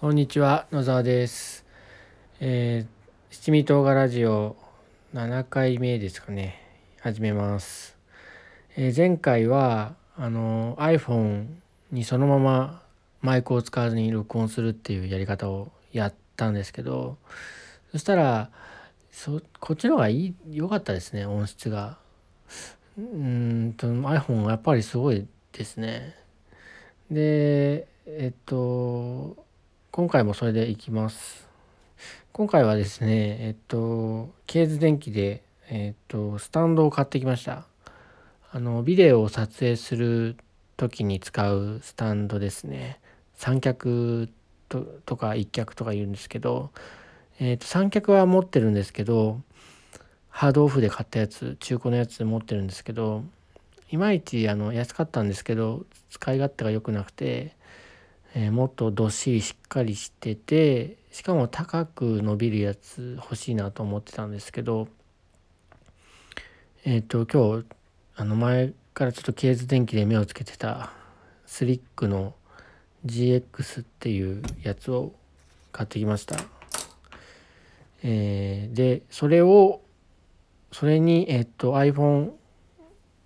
こんにちは野沢です。えー、七味唐辛ラジオ7回目ですかね始めます。えー前回はあの iPhone にそのままマイクを使わずに録音するっていうやり方をやったんですけどそしたらそこっちの方がいい良かったですね音質が。うんと iPhone はやっぱりすごいですね。でえっと今回もそれでいきます。今回はですね、えっと、ケーズ電機で、えっと、スタンドを買ってきました。あの、ビデオを撮影する時に使うスタンドですね。三脚ととか一脚とか言うんですけど、えっと、三脚は持ってるんですけど、ハードオフで買ったやつ、中古のやつ持ってるんですけど、いまいちあの安かったんですけど、使い勝手が良くなくて、えーもっとどっしりしっかりしててしかも高く伸びるやつ欲しいなと思ってたんですけどえっ、と今日あの前からちょっとケーズ電機で目をつけてたスリックの GX っていうやつを買ってきました。えーでそれをそれに、えっと iPhone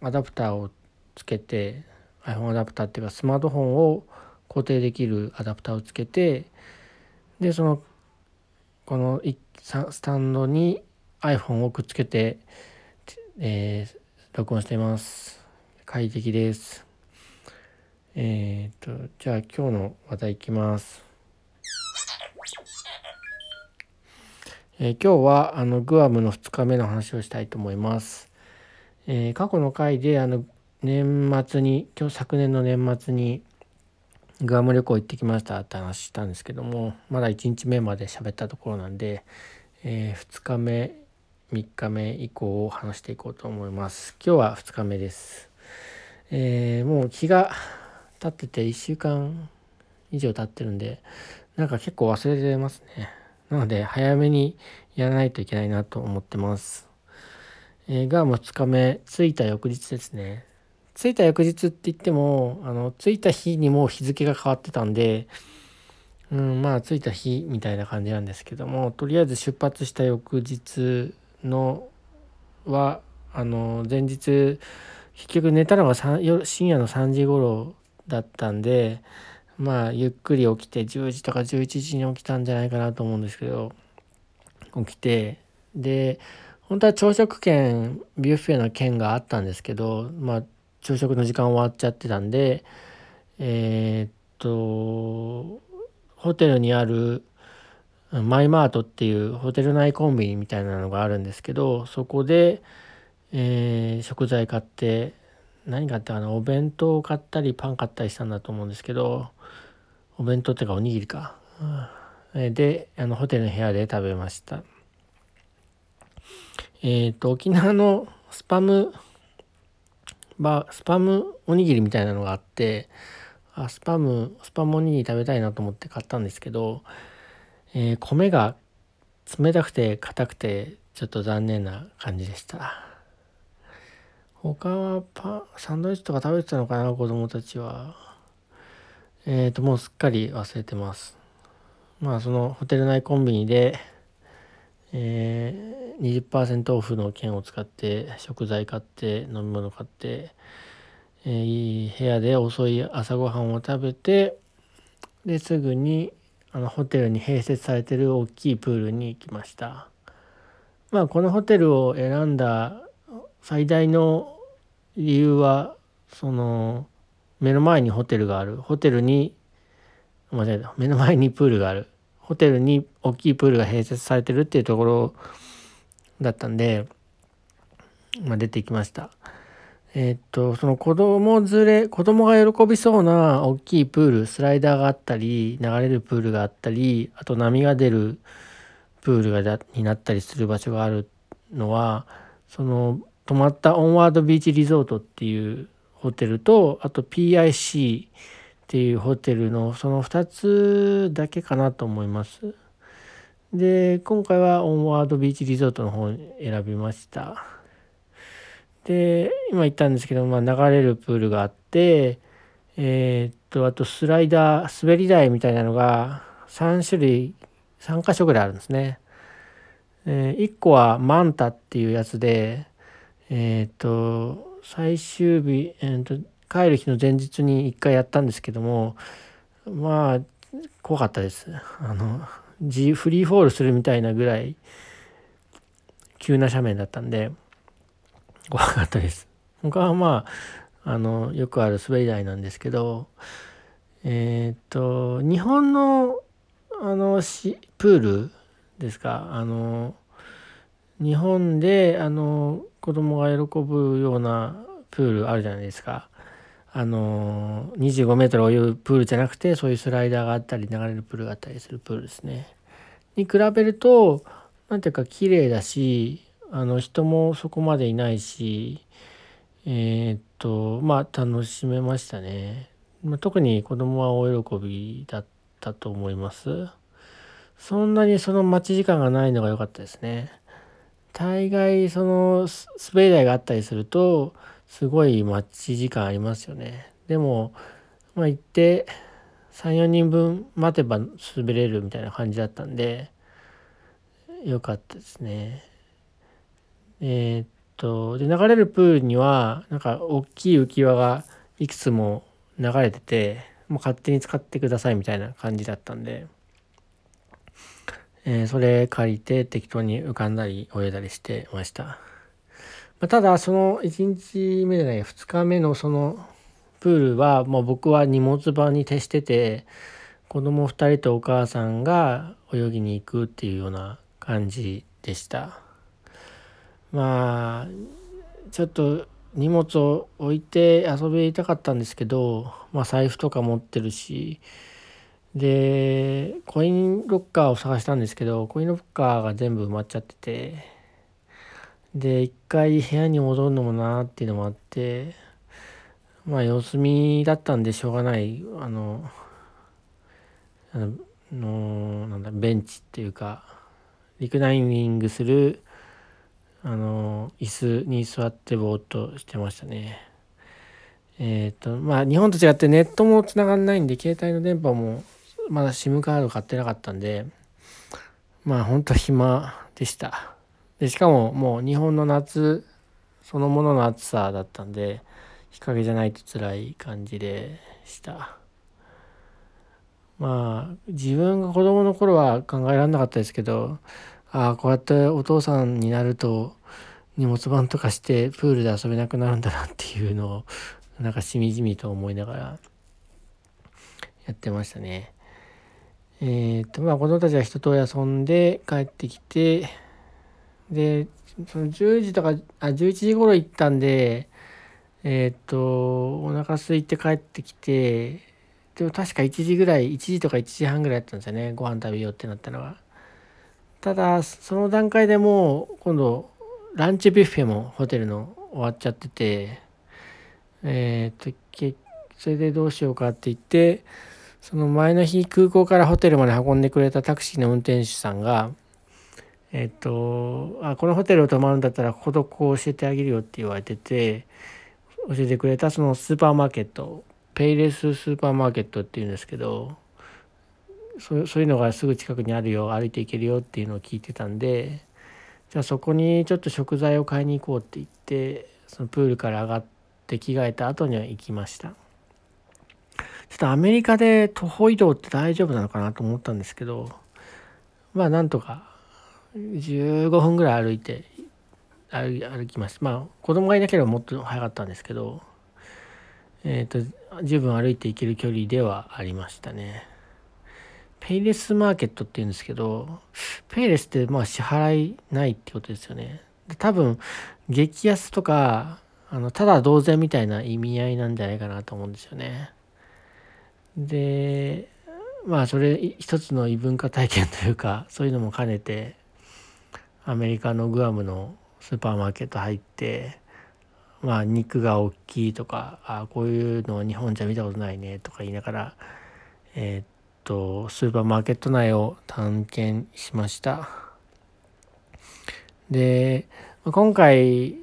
アダプターをつけて iPhone アダプターっていうかスマートフォンを固定できるアダプターをつけてでそのこのスタンドに iPhone をくっつけて、えー録音しています。快適です。えっ、とじゃあ今日の話題いきます。えー今日はあのグアムの2日目の話をしたいと思います、えー過去の回であの年末に今日昨年の年末にグアム旅行行ってきましたって話したんですけどもまだ1日目まで喋ったところなんで、え2日目3日目以降を話していこうと思います。今日は2日目です、えーもう日が経ってて1週間以上経ってるんでなんか結構忘れてますね。なので早めにやらないといけないなと思ってます、えー、グアム2日目着いた翌日ですね。着いた翌日って言ってもあの着いた日にも日付が変わってたんで、うん、まあ着いた日みたいな感じなんですけどもとりあえず出発した翌日のはあの前日結局寝たのが深夜の3時頃だったんでまあゆっくり起きて10時とか11時に起きたんじゃないかなと思うんですけど起きてで本当は朝食券ビュッフェの券があったんですけどまあ朝食の時間終わっちゃってたんでえーっとホテルにあるマイマートっていうホテル内コンビニみたいなのがあるんですけどそこで、えー食材買って何買ったかなお弁当を買ったりパン買ったりしたんだと思うんですけどお弁当っていうかおにぎりか、うん。であのホテルの部屋で食べました。えっ、と沖縄のスパムバスパムおにぎりみたいなのがあってあスパムスパムおにぎり食べたいなと思って買ったんですけど、えー米が冷たくて硬くてちょっと残念な感じでした。他はパサンドイッチとか食べてたのかな子供たちは。えっ、ともうすっかり忘れてます。まあそのホテル内コンビニでえー、20%オフの券を使って食材買って飲み物買って、えーいい部屋で遅い朝ごはんを食べてですぐにあのホテルに併設されてる大きいプールに行きました。まあこのホテルを選んだ最大の理由はその目の前にホテルがある。ホテルに間違えた。目の前にプールがある。ホテルに大きいプールが併設されてるっていうところだったんで、まあ、出てきました。えーっとその子供連れ子供が喜びそうな大きいプールスライダーがあったり流れるプールがあったりあと波が出るプールがだになったりする場所があるのはその泊まったオンワードビーチリゾートっていうホテルとあと PIC っていうホテルのその2つだけかなと思います。で今回はオンワードビーチリゾートの方に選びました。で今言ったんですけど、まあ、流れるプールがあってえーっとあとスライダー滑り台みたいなのが3種類3箇所ぐらいあるんですね。えー、1個はマンタっていうやつでえっ、と最終日、えーと、帰る日の前日に1回やったんですけどもまあ怖かったです。あのフリーフォールするみたいなぐらい急な斜面だったんで怖かったです。他はまああのよくある滑り台なんですけどえっ、と日本のあのプールですかあの日本であの子供が喜ぶようなプールあるじゃないですか。あの25メートル泳ぐプールじゃなくてそういうスライダーがあったり流れるプールがあったりするプールですね。に比べると何ていうか綺麗だしあの人もそこまでいないしえー、っとまあ楽しめましたね。まあ、特に子供は大喜びだったと思います。そんなにその待ち時間がないのが良かったですね。大概その滑り台があったりするとすごい待ち時間ありますよね。でもまあ行って34人分待てば滑れるみたいな感じだったんで良かったですね。えー、っとで流れるプールにはなんか大きい浮き輪がいくつも流れててもう勝手に使ってくださいみたいな感じだったんで。えー、それ借りて適当に浮かんだり泳いだりしてました。ま、ただその1日目じゃない2日目のそのプールはもう僕は荷物場に徹してて子供2人とお母さんが泳ぎに行くっていうような感じでした。まあちょっと荷物を置いて遊びたかったんですけど、まあ、財布とか持ってるしでコインロッカーを探したんですけどコインロッカーが全部埋まっちゃっててで一回部屋に戻るのもなーっていうのもあってまあ様子見だったんでしょうがないあのあのなんだベンチっていうかリクライニングするあの椅子に座ってぼーっとしてましたね。えっ、ー、とまあ日本と違ってネットもつながんないんで携帯の電波もまだ SIM カード買ってなかったんでまあほんと暇でしたでしかももう日本の夏そのものの暑さだったんで日陰じゃないと辛い感じでしたまあ自分が子供の頃は考えられなかったですけどああこうやってお父さんになると荷物番とかしてプールで遊べなくなるんだなっていうのをなんかしみじみと思いながらやってましたね。えー、っとまあ子供たちは人と遊んで帰ってきてでその10時とかあ11時頃行ったんでえー、っとお腹空いて帰ってきてでも確か1時ぐらい1時とか1時半ぐらいだったんですよねご飯食べようってなったのは。ただその段階でもう今度ランチビュッフェもホテルの終わっちゃっててえー、っとそれでどうしようかって言ってその前の日空港からホテルまで運んでくれたタクシーの運転手さんがえっとあこのホテルを泊まるんだったらこことこう教えてあげるよって言われてて教えてくれたそのスーパーマーケットペイレススーパーマーケットっていうんですけどそうそういうのがすぐ近くにあるよ歩いて行けるよっていうのを聞いてたんでじゃあそこにちょっと食材を買いに行こうって言ってそのプールから上がって着替えた後には行きました。ちょっとアメリカで徒歩移動って大丈夫なのかなと思ったんですけどまあなんとか15分ぐらい歩いて歩きましたまあ子供がいなければもっと早かったんですけどえっ、ー、と十分歩いていける距離ではありましたね。ペイレスマーケットっていうんですけどペイレスってまあ支払いないってことですよね。多分激安とかあのただ同然みたいな意味合いなんじゃないかなと思うんですよね。でまあそれ一つの異文化体験というかそういうのも兼ねてアメリカのグアムのスーパーマーケット入ってまあ肉が大きいとかあこういうの日本じゃ見たことないねとか言いながらえー、っとスーパーマーケット内を探検しました。で今回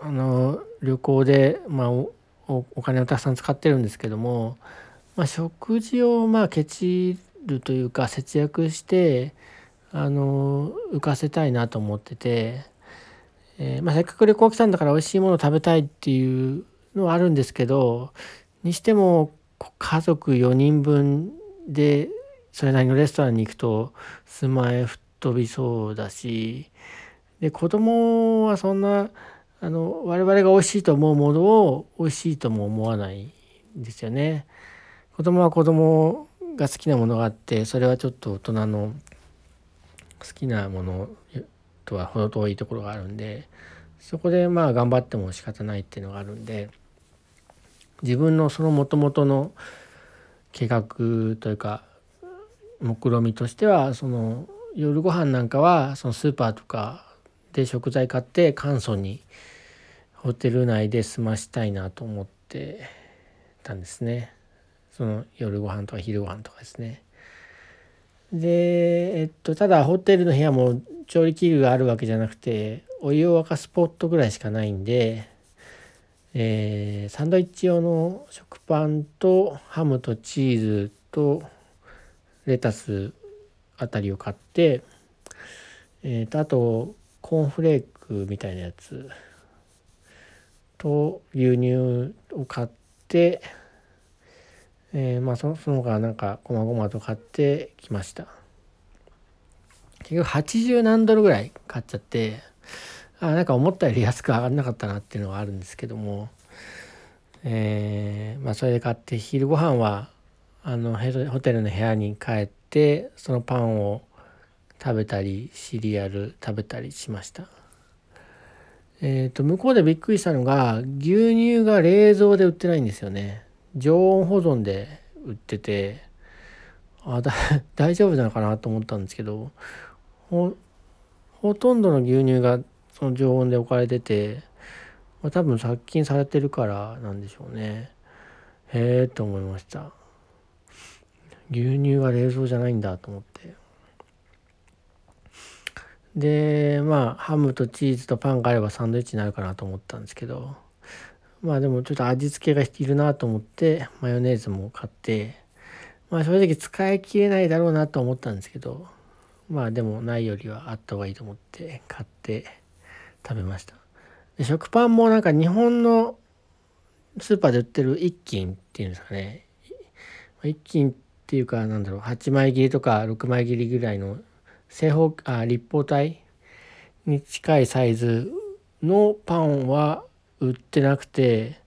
あの旅行で、まあ、お金をたくさん使ってるんですけどもまあ、食事をまあケチるというか節約してあの浮かせたいなと思ってて、えー、まあ、せっかく旅行来たんだから美味しいもの食べたいっていうのはあるんですけどにしても家族4人分でそれなりのレストランに行くと数万円吹っ飛びそうだしで子供はそんなあの我々が美味しいと思うものを美味しいとも思わないんですよね。子供は子供が好きなものがあってそれはちょっと大人の好きなものとは程遠いところがあるんでそこでまあ頑張っても仕方ないっていうのがあるんで自分のそのもともとの計画というか目論見としてはその夜ご飯なんかはそのスーパーとかで食材買って簡素にホテル内で済ましたいなと思ってたんですね。その夜ご飯とか昼ご飯とかですね。でえっとただホテルの部屋も調理器具があるわけじゃなくてお湯を沸かすポットぐらいしかないんで、えー、サンドイッチ用の食パンとハムとチーズとレタスあたりを買って、えー、とあとコーンフレークみたいなやつと牛乳を買って、えー、まあそのその他なんかこまごまと買ってきました。結局80何ドルぐらい買っちゃってあなんか思ったより安く上がんなかったなっていうのはあるんですけども。えー、まあそれで買って昼ご飯はあのホテルの部屋に帰ってそのパンを食べたりシリアル食べたりしました。えっ、ー、と向こうでびっくりしたのが牛乳が冷蔵で売ってないんですよね。常温保存で売っててあだ 大丈夫なのかなと思ったんですけどほほとんどの牛乳がその常温で置かれてて、まあ、多分殺菌されてるからなんでしょうね。へえと思いました。牛乳が冷蔵じゃないんだと思って。でまあハムとチーズとパンがあればサンドイッチになるかなと思ったんですけどまあでもちょっと味付けがいるなと思ってマヨネーズも買ってまあ正直使い切れないだろうなと思ったんですけどまあでもないよりはあった方がいいと思って買って食べました。で食パンもなんか日本のスーパーで売ってる一斤っていうんですかね。一斤っていうかなんだろう8枚切りとか6枚切りぐらいの正方あ立方体に近いサイズのパンは売ってなくて、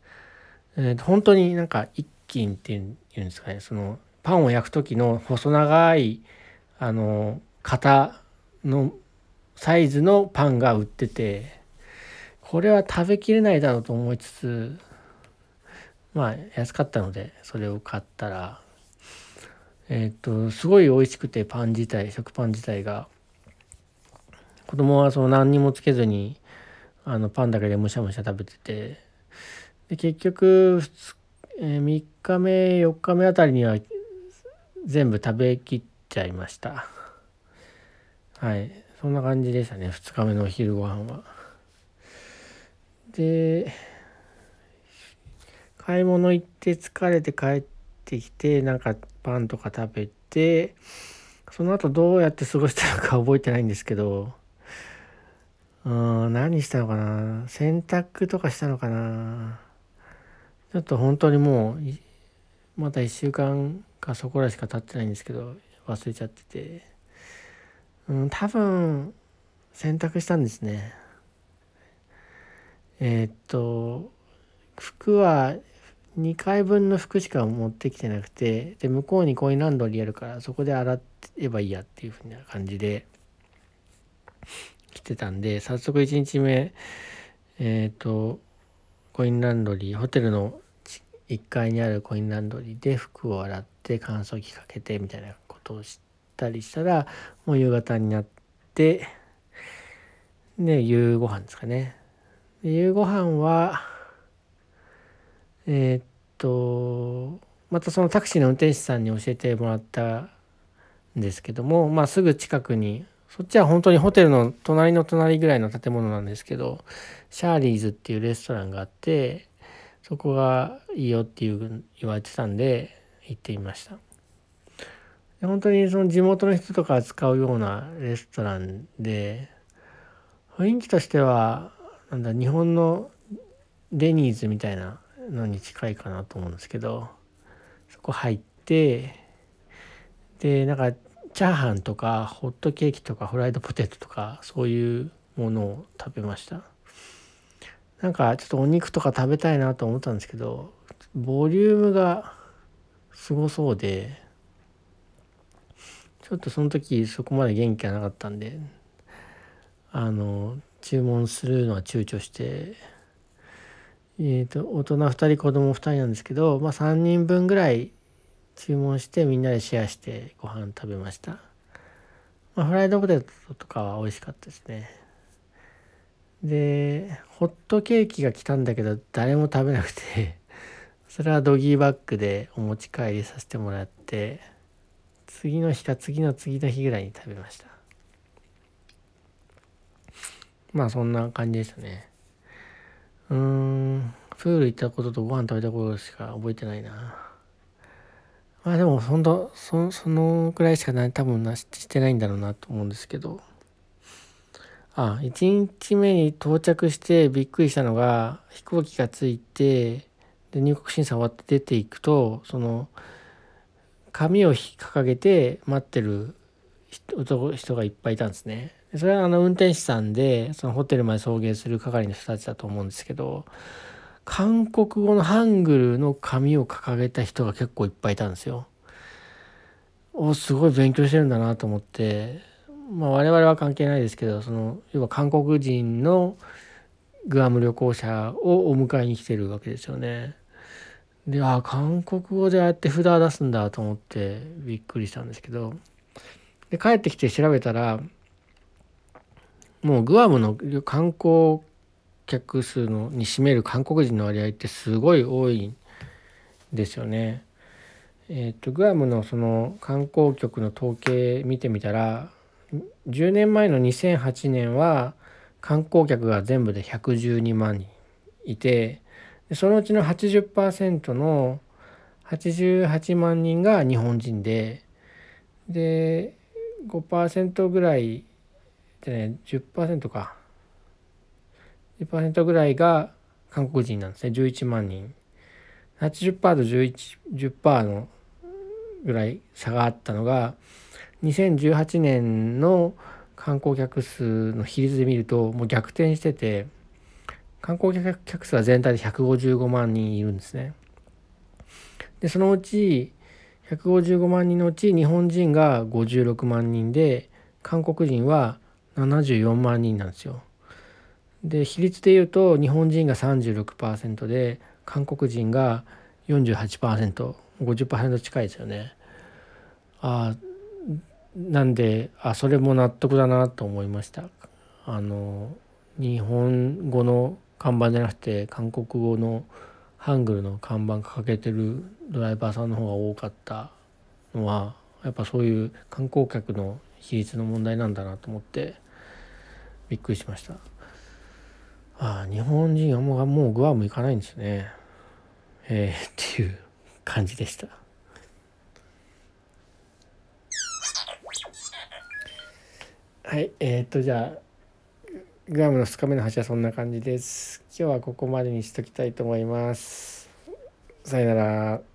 えー、本当になんか一斤っていうんですかねそのパンを焼く時の細長いあの型のサイズのパンが売っててこれは食べきれないだろうと思いつつまあ安かったのでそれを買ったらえっ、とすごい美味しくてパン自体食パン自体が。子供はその何にもつけずにあのパンだけでむしゃむしゃ食べてて。で結局、え、3日目4日目あたりには全部食べきっちゃいました。はい。そんな感じでしたね2日目のお昼ご飯は。で買い物行って疲れて帰ってきてなんかパンとか食べてその後どうやって過ごしたのか覚えてないんですけどうん何したのかな？洗濯とかしたのかな？ちょっと本当にもうまた1週間かそこらしか経ってないんですけど忘れちゃってて。うん多分洗濯したんですね。えー、っと服は2回分の服しか持ってきてなくてで向こうにコインランドリーやるからそこで洗えばいいやっていうふうな感じで。てたんで早速1日目えっ、ー、とコインランドリーホテルの1階にあるコインランドリーで服を洗って乾燥機かけてみたいなことをしたりしたらもう夕方になってで夕ご飯ですかね。夕ご飯はえー、っとまたそのタクシーの運転手さんに教えてもらったんですけども、まあ、すぐ近くにそっちは本当にホテルの隣の隣ぐらいの建物なんですけどシャーリーズっていうレストランがあってそこがいいよっていう言われてたんで行ってみました。本当にその地元の人とか使うようなレストランで雰囲気としてはなんだ日本のデニーズみたいなのに近いかなと思うんですけどそこ入ってでなんかチャーハンとかホットケーキとかフライドポテトとかそういうものを食べました。なんかちょっとお肉とか食べたいなと思ったんですけどボリュームがすごそうでちょっとその時そこまで元気がなかったんであの注文するのは躊躇してえーと、大人2人子供2人なんですけど、まあ、3人分ぐらい注文してみんなでシェアしてご飯食べました、まあ、フライドポテトとかは美味しかったですね。でホットケーキが来たんだけど誰も食べなくて それはドギーバッグでお持ち帰りさせてもらって次の日か次の次の日ぐらいに食べました。まあそんな感じでしたね。うーんプール行ったこととご飯食べたことしか覚えてないな。まあでもほんとそそのくらいしかない多分なしてないんだろうなと思うんですけどあ1日目に到着してびっくりしたのが飛行機が着いてで入国審査終わって出ていくとその紙を掲げて待ってる人がいっぱいいたんですね。それはあの運転手さんでそのホテルまで送迎する係の人たちだと思うんですけど韓国語のハングルの紙を掲げた人が結構いっぱいいたんですよ。おすごい勉強してるんだなと思ってまあ我々は関係ないですけどその要は韓国人のグアム旅行者をお迎えに来てるわけですよね。であ韓国語でああやって札を出すんだと思ってびっくりしたんですけどで帰ってきて調べたらもうグアムの観光客数のに占める韓国人の割合ってすごい多いんですよね。えっ、ー、とグアムのその観光局の統計見てみたら10年前の2008年は観光客が全部で112万人いてそのうちの80%の88万人が日本人でで5%ぐらいでね10%か10%ぐらいが韓国人なんですね11万人80%と11 10%のぐらい差があったのが2018年の観光客数の比率で見るともう逆転してて観光客数は全体で155万人いるんですね。でそのうち155万人のうち日本人が56万人で韓国人は74万人なんですよ。で比率で言うと日本人が36%で韓国人が 48%50% 近いですよね。あなんであそれも納得だなと思いました。あの日本語の看板じゃなくて韓国語のハングルの看板掲げてるドライバーさんの方が多かったのはやっぱそういう観光客の比率の問題なんだなと思ってびっくりしましたあ日本人はもうもうグアム行かないんですね。えー、っていう感じでした。はいえー、っとじゃあグアムの2日目の話はそんな感じです。今日はここまでにしときたいと思います。さよなら。